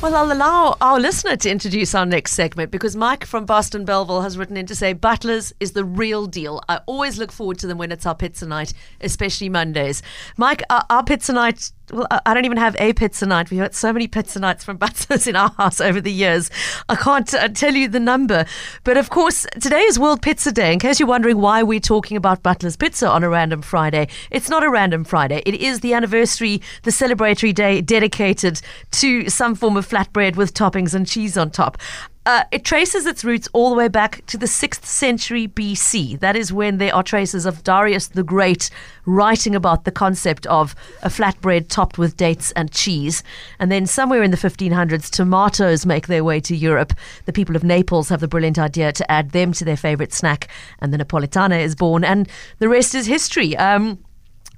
Well, I'll allow our listener to introduce our next segment because Mike from Boston Bellville has written in to say Butlers is the real deal. I always look forward to them when it's our pizza night, especially Mondays. Mike, our, our pizza night well, I don't even have a pizza night. We've had so many pizza nights from Butlers in our house over the years. I can't uh, tell you the number. But of course, today is World Pizza Day. In case you're wondering why we're talking about Butlers Pizza on a random Friday, it's not a random Friday. It is the anniversary, the celebratory day dedicated to some form of flatbread with toppings and cheese on top. Uh, it traces its roots all the way back to the 6th century BC. That is when there are traces of Darius the Great writing about the concept of a flatbread topped with dates and cheese. And then somewhere in the 1500s, tomatoes make their way to Europe. The people of Naples have the brilliant idea to add them to their favorite snack, and the Napolitana is born. And the rest is history. Um,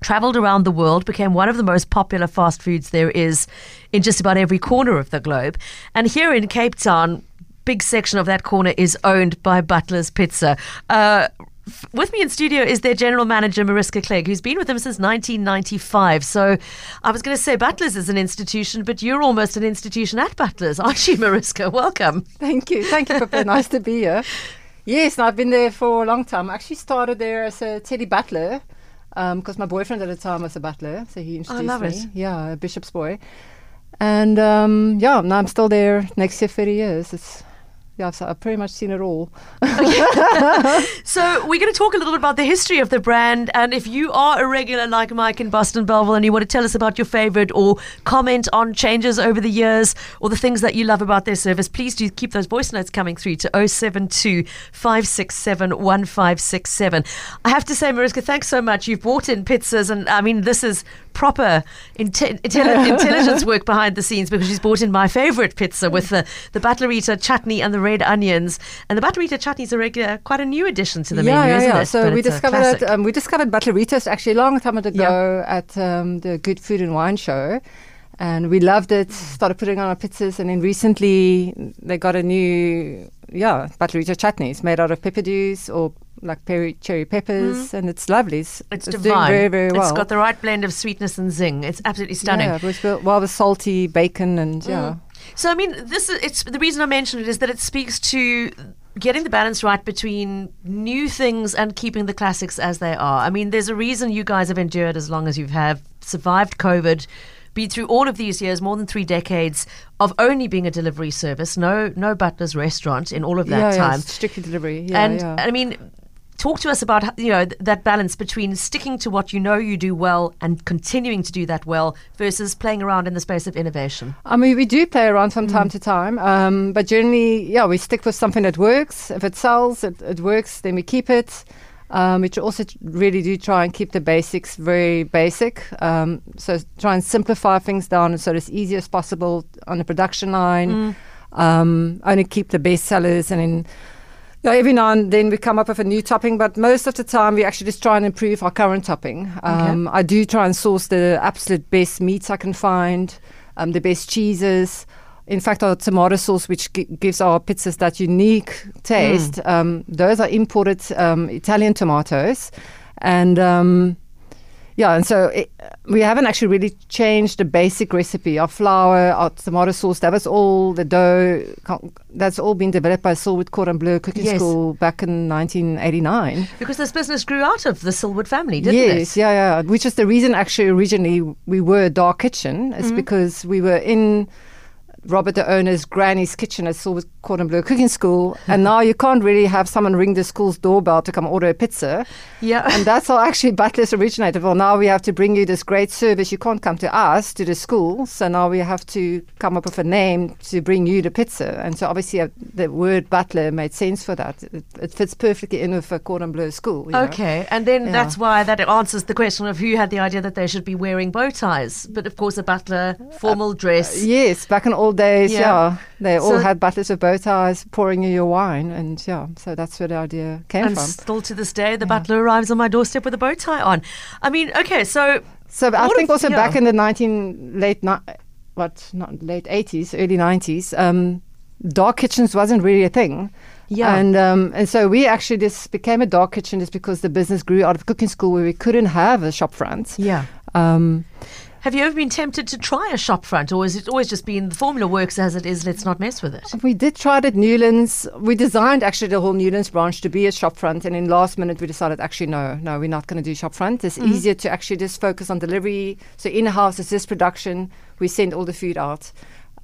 traveled around the world, became one of the most popular fast foods there is in just about every corner of the globe. And here in Cape Town, big section of that corner is owned by Butler's Pizza. Uh, with me in studio is their general manager, Mariska Clegg, who's been with them since 1995. So I was going to say Butlers is an institution, but you're almost an institution at Butlers, aren't you, Mariska? Welcome. Thank you. Thank you, Pippa. nice to be here. Yes, I've been there for a long time. I actually started there as a Teddy Butler because um, my boyfriend at the time was a butler, so he introduced I love me. It. Yeah, a bishop's boy. And um, yeah, now I'm still there next year, 30 years. It's yeah, so I've pretty much seen it all. so we're going to talk a little bit about the history of the brand, and if you are a regular like Mike in Boston Bellville and you want to tell us about your favorite or comment on changes over the years or the things that you love about their service, please do keep those voice notes coming through to 072 567 1567. I have to say, Mariska, thanks so much. You've brought in pizzas, and I mean, this is proper inte- intelligence work behind the scenes because she's brought in my favorite pizza with the, the Butlerita chutney and the red onions. And the Butlerita chutney is a regular, quite a new addition to the yeah, menu, yeah, isn't yeah. it? So But we discovered um, we discovered Butlerita's actually a long time ago Yeah. at um, the Good Food and Wine Show. And we loved it, started putting it on our pizzas, and then recently they got a new, yeah, butterita chutney. chutneys made out of Peppadews or like peri- cherry peppers, and it's lovely. It's, It's, doing divine. very, very well. It's got the right blend of sweetness and zing. It's absolutely stunning. Yeah, with, well, with salty bacon and yeah. So I mean, this is it's the reason I mentioned it is that it speaks to getting the balance right between new things and keeping the classics as they are. I mean, there's a reason you guys have endured as long as you have, survived COVID, been through all of these years, more than three decades of only being a delivery service, no no butler's restaurant in all of that yeah, yeah, time. strictly delivery. Yeah, and yeah. I mean, talk to us about you know th- that balance between sticking to what you know you do well and continuing to do that well versus playing around in the space of innovation. I mean, we do play around from Mm. time to time, um, but generally, yeah, we stick with something that works. If it sells, it, it works, then we keep it. Um, we also really do try and keep the basics very basic. Um, so try and simplify things down so it's easy as possible on the production line. Mm. Um, only keep the best sellers, and then yeah, every now and then we come up with a new topping, but most of the time we actually just try and improve our current topping. Um, I do try and source the absolute best meats I can find, um, the best cheeses. In fact, our tomato sauce, which gi- gives our pizzas that unique taste, um, those are imported um, Italian tomatoes. And um, yeah, and so it, we haven't actually really changed the basic recipe. Our flour, our tomato sauce, that was all the dough. That's all been developed by Silwood Cordon Bleu Cooking Yes. School back in 1989. Because this business grew out of the Silwood family, didn't yes, it? Yes, yeah, yeah. Which is the reason actually originally we were a dark kitchen. Mm-hmm. It's because we were in Robert the owner's granny's kitchen at Silwood Cordon Bleu Cooking School, and now you can't really have someone ring the school's doorbell to come order a pizza. Yeah. And that's how actually Butlers originated. Well, now we have to bring you this great service. You can't come to us, to the school. So now we have to come up with a name to bring you the pizza. And so obviously uh, the word butler made sense for that. It, it fits perfectly in with a Cordon Bleu school. you know. Okay, and then Yeah. that's why that answers the question of who had the idea that they should be wearing bow ties. But of course, a butler, formal dress. Yes, back in old days, Yeah. yeah, they all had butlers with bow ties pouring you your wine, and yeah, so that's where the idea came and from. still to this day, the butler arrives on my doorstep with a bow tie on. I mean, okay, so So I think if- also yeah. back in the nineteen late ni- what not late eighties, early nineties, um, dark kitchens wasn't really a thing. Yeah. And um, and so we actually just became a dark kitchen just because the business grew out of cooking school where we couldn't have a shop front. yeah. Um, Have you ever been tempted to try a shop front, or has it always just been the formula works as it is? Let's not mess with it. We did try it at Newlands. We designed actually the whole Newlands branch to be a shop front, and in last minute we decided actually no, no, we're not going to do shop front. It's Mm-hmm. easier to actually just focus on delivery. So in house, it's just production. We send all the food out.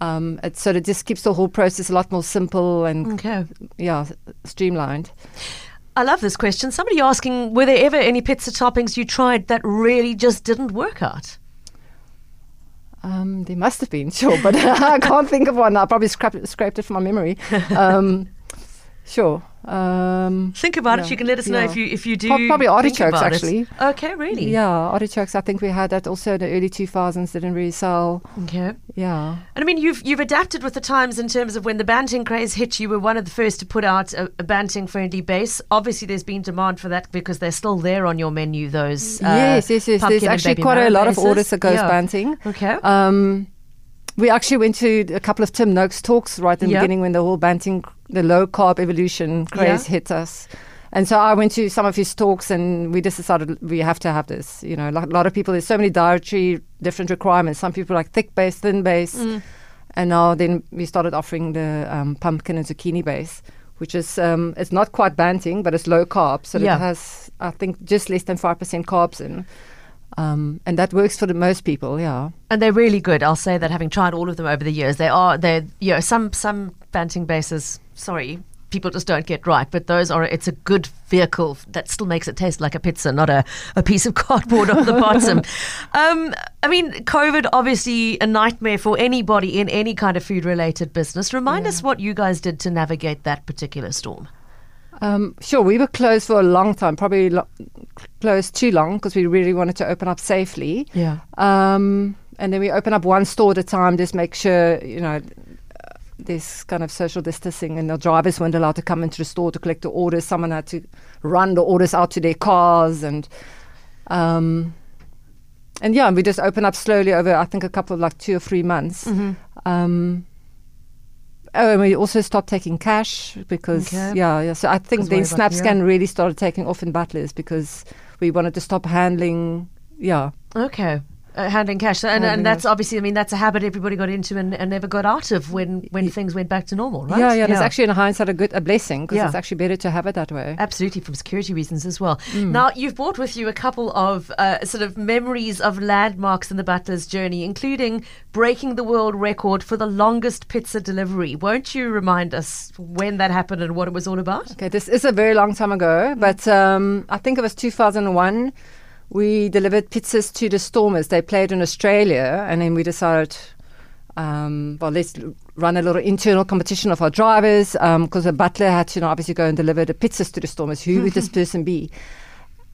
Um, it, so it just keeps the whole process a lot more simple and Okay. yeah, streamlined. I love this question. Somebody asking, were there ever any pizza toppings you tried that really just didn't work out? Um, there must have been, sure, but I can't think of one. I probably scraped, scraped it from my memory. Um, sure. Um, Think about it. You can let us know if you if you do. Prob- probably artichokes, about it. actually. Okay, really? yeah, artichokes. I think we had that also in the early 2000s. Didn't really sell. Okay. Yeah. And I mean, you've you've adapted with the times in terms of when the banting craze hit. You were one of the first to put out a, a banting friendly base. Obviously, there's been demand for that because they're still there on your menu. Those uh, yes, yes, yes. There's actually quite a lot of orders that goes Yeah. banting. Okay. Um, we actually went to a couple of Tim Noakes talks right in the Yeah. beginning when the whole banting, the low carb evolution craze Yeah. hit us. And so I went to some of his talks and we just decided we have to have this. You know, like a lot of people, there's so many dietary different requirements. Some people like thick base, thin base. Mm. And now then we started offering the um, pumpkin and zucchini base, which is, um, it's not quite banting, but it's low carb. So Yeah. it has, I think, just less than 5% carbs in. Um, and that works for the most people, yeah. and they're really good. I'll say that having tried all of them over the years, they are they're you know some some banting bases. Sorry, people just don't get right, but those are it's a good vehicle that still makes it taste like a pizza, not a, a piece of cardboard on the bottom. Um, I mean, COVID obviously a nightmare for anybody in any kind of food related business. Remind us what you guys did to navigate that particular storm. Um, sure, we were closed for a long time, probably lo- closed too long because we really wanted to open up safely. Yeah. Um, and then we open up one store at a time, just make sure, you know, there's kind of social distancing and the drivers weren't allowed to come into the store to collect the orders. Someone had to run the orders out to their cars and um, and yeah, we just opened up slowly over I think a couple of like two or three months. Mm-hmm. Um, oh, and we also stopped taking cash because Okay. yeah, yeah. So I think then SnapScan yeah. really started taking off in Butlers because we wanted to stop handling. Yeah, Okay. Uh, handling cash, and, Handling and that's cash. obviously, I mean, that's a habit everybody got into and, and never got out of when, when things went back to normal, right? yeah, yeah. It's actually in hindsight a good a blessing because Yeah. it's actually better to have it that way. Absolutely, from security reasons as well. Mm. Now, you've brought with you a couple of uh, sort of memories of landmarks in the Butler's journey, including breaking the world record for the longest pizza delivery. Won't you remind us when that happened and what it was all about? Okay, this is a very long time ago, but um, I think it was 2001. We delivered pizzas to the Stormers. They played in Australia, and then we decided, um, well, let's run a little internal competition of our drivers because the butler had to you know, obviously go and deliver the pizzas to the Stormers. Who would this person be?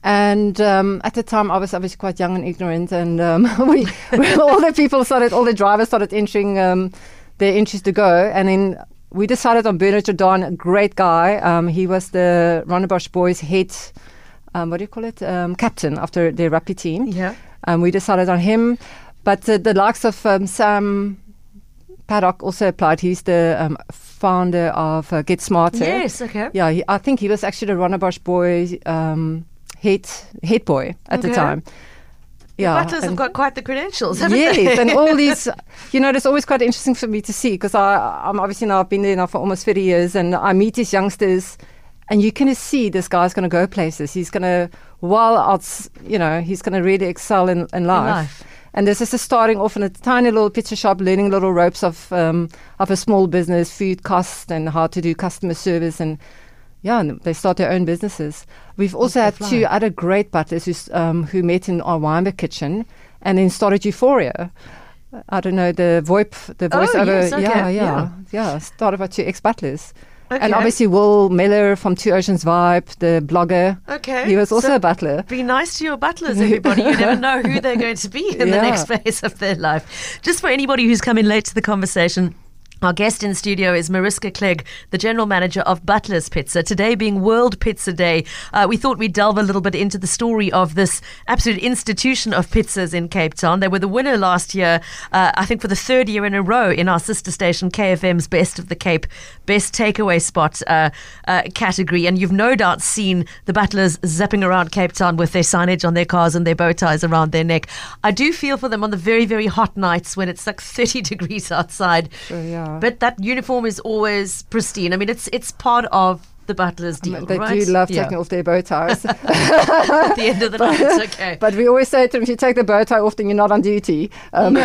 And um, at the time, I was obviously quite young and ignorant, and um, we, we all the people started, all the drivers started entering um, their entries to go, and then we decided on Bernard Jordan, a great guy. Um, he was the Rondebosch boys' head, um, what do you call it, um, captain after the rugby team. Yeah. Um, we decided on him, but uh, the likes of um, Sam Paddock also applied. He's the um, founder of uh, GetSmarter. Yes, okay. Yeah, he, I think he was actually the Rondebosch boys' um, head head boy at Okay. the time. Yeah, Butlers have got quite the credentials, haven't yes, they? and all these, you know, it's always quite interesting for me to see because I I'm obviously now I've been there now for almost 30 years, and I meet these youngsters, and you can see this guy's going to go places. He's going to, while outs, you know, he's going to really excel in, in life. life. And this is just starting off in a tiny little pizza shop, learning little ropes of um, of a small business, food cost, and how to do customer service, and yeah, and they start their own businesses. We've also had two other great butlers who's, um, who met in our Wynberg kitchen and then started Euphoria. I don't know the VoIP, the Oh, voiceover. yes, okay, yeah, yeah. yeah, yeah. Started by two ex butlers. Okay. And obviously Will Miller from Two Oceans Vibe, the blogger. Okay. He was also So a butler. Be nice to your butlers, everybody. You never know who they're going to be in the next phase of their life. Just for anybody who's come in late to the conversation, Our guest in studio is Mariska Clegg, the general manager of Butler's Pizza. Today being World Pizza Day, uh, we thought we'd delve a little bit into the story of this absolute institution of pizzas in Cape Town. They were the winner last year, uh, I think for the third year in a row, in our sister station KFM's Best of the Cape, Best Takeaway Spot uh, uh, category. And you've no doubt seen the Butlers zipping around Cape Town with their signage on their cars and their bow ties around their neck. I do feel for them on the very, very hot nights when it's like 30 degrees outside. Sure, yeah. But that uniform is always pristine. I mean, it's it's part of the butler's deal, they right? do love Yeah. taking off their bow ties. At the end of the night, it's okay. But we always say to them, if you take the bow tie off, then you're not on duty. Um,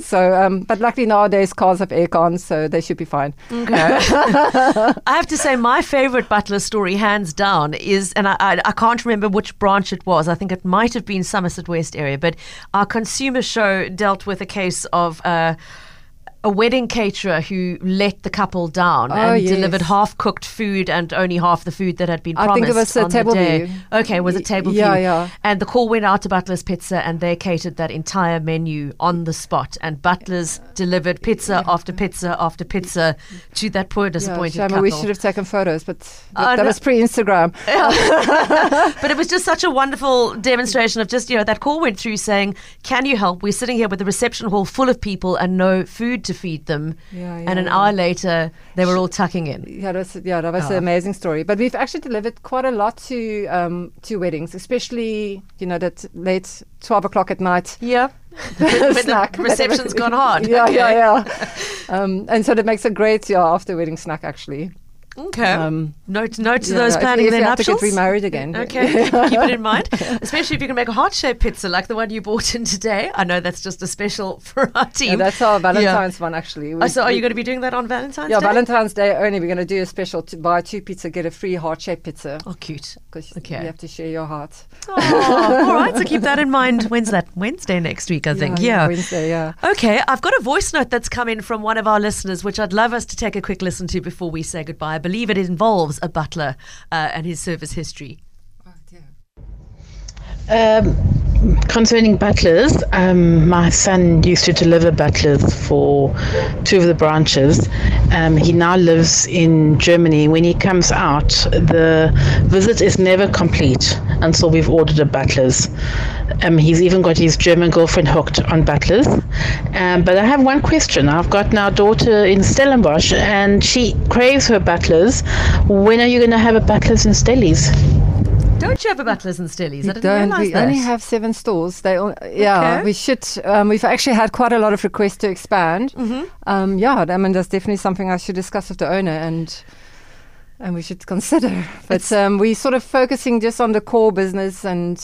so, um, but luckily nowadays cars have aircon, so they should be fine. Okay. I have to say, my favorite Butler story, hands down, is, and I, I, I can't remember which branch it was. I think it might have been Somerset West area, but our consumer show dealt with a case of. Uh, a wedding caterer who let the couple down Oh, and yes. delivered half cooked food and only half the food that had been I promised. think it was, uh, the Table. View. Okay, it was a table yeah, view. yeah. And the call went out to Butler's Pizza and they catered that entire menu on the spot. And Butler's delivered pizza after pizza after pizza to that poor, disappointed yeah, shame, couple. we should have taken photos, but th- Oh, that no. was pre-Instagram. but it was just such a wonderful demonstration of just, you know, that call went through saying, Can you help? We're sitting here with a reception hall full of people and no food to feed them. Yeah, and an yeah, hour later, they were all tucking in. Yeah, that was, yeah, that was Ah. an amazing story. But we've actually delivered quite a lot to um, to weddings, especially you know that late twelve o'clock at night Yeah. Snack. reception's gone hard. yeah, Okay. yeah, yeah. Um, and so that makes a great yeah after wedding snack actually. Okay. Um, note, note to those if- planning if their you have to nuptials. get remarried again. Okay, keep it in mind, especially if you can make a heart shaped pizza like the one you bought in today. I know that's just a special for our team. Yeah, that's our Valentine's one actually. Oh, so are we- you going to be doing that on Valentine's Day? Yeah, Day? Valentine's Day only. We're going to do a special to buy two pizza, get a free heart shaped pizza Oh, cute. because Okay. you have to share your heart. Oh, all right, so keep that in mind. When's that? Wednesday next week, I think. Yeah. Wednesday. Yeah. Okay, I've got a voice note that's come in from one of our listeners, which I'd love us to take a quick listen to before we say goodbye. I believe it involves a butler uh, and his service history. Um, concerning butlers, um, my son used to deliver butlers for two of the branches. Um, he now lives in Germany. When he comes out, the visit is never complete until we've ordered a butlers. Um, he's even got his German girlfriend hooked on butlers. Um, but I have one question. I've got now daughter in Stellenbosch, and she craves her butlers. When are you going to have a butlers in Stellies? Don't you have a butlers and Stellies? I We didn't don't. realize We that. only have seven stores. They, all, yeah, Okay. we should. Um, we've actually had quite a lot of requests to expand. Mm-hmm. Um, yeah, I mean, that's definitely something I should discuss with the owner and and we should consider. But um, we're sort of focusing just on the core business and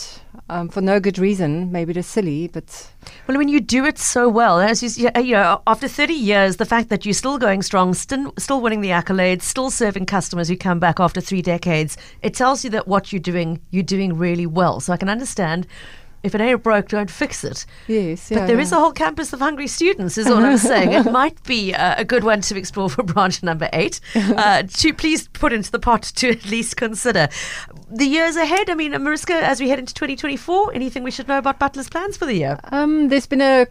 um, for no good reason. Maybe it's silly, but Well, when you do it so well, as you, you know, after 30 years, the fact that you're still going strong, still, still winning the accolades, still serving customers who come back after three decades, it tells you that what you're doing, you're doing really well. So I can understand if it ain't broke, don't fix it. yes, But yeah, there yeah. is a whole campus of hungry students, is all I'm saying. It might be uh, a good one to explore for branch number eight. Uh, to please put into the pot to at least consider. The years ahead, I mean, Mariska, as we head into 2024, anything we should know about Butler's plans for the year? Um, there's been a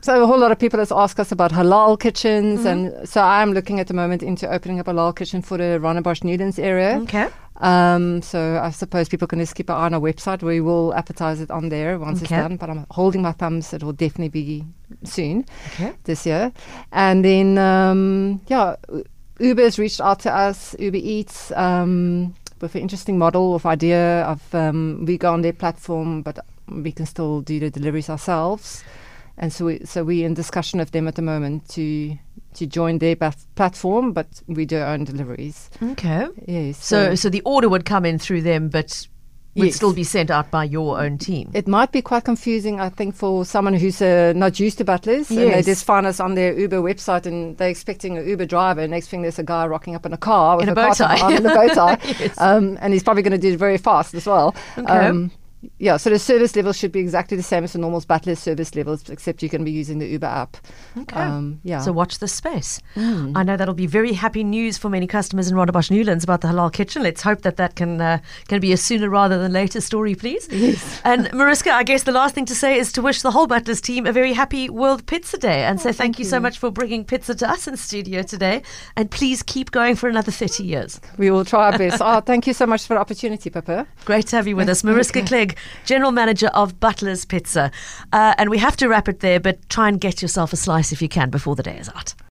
so a whole lot of people has asked us about halal kitchens, Mm-hmm. and so I'm looking at the moment into opening up a halal kitchen for the Rondebosch Newlands area. Okay. Um, so I suppose people can just keep an eye on our website. We will advertise it on there once Okay. it's done. But I'm holding my thumbs; it will definitely be soon Okay. this year. And then, um, yeah, Uber has reached out to us. Uber Eats um, with an interesting model of idea of um, we go on their platform, but we can still do the deliveries ourselves. And so, we, so we're in discussion with them at the moment to to join their platform, but we do our own deliveries. Okay. Yes. So, so the order would come in through them, but would Yes. still be sent out by your own team. It might be quite confusing, I think, for someone who's uh, not used to butlers. And they Yes. just find us on their Uber website and they're expecting an Uber driver. Next thing, there's a guy rocking up in a car with In a car bow tie. on and a bow tie. Yes. um, and he's probably going to do it very fast as well. Okay. Um, yeah, so the service level should be exactly the same as the normal Butler's service levels, except you're going to be using the Uber app. Okay. Um, yeah. So watch this space. I know that'll be very happy news for many customers in Rondebosch Newlands about the halal kitchen. Let's hope that that can uh, can be a sooner rather than later story, please. Yes. And Mariska, I guess the last thing to say is to wish the whole Butlers team a very happy World Pizza Day, and say thank, you so much for bringing pizza to us in studio today. And please keep going for another thirty years. we will try our best. oh, thank you so much for the opportunity, Pippa. Great to have you with us, Mariska Clegg, General Manager of Butler's Pizza. Uh, and we have to wrap it there, but try and get yourself a slice if you can before the day is out.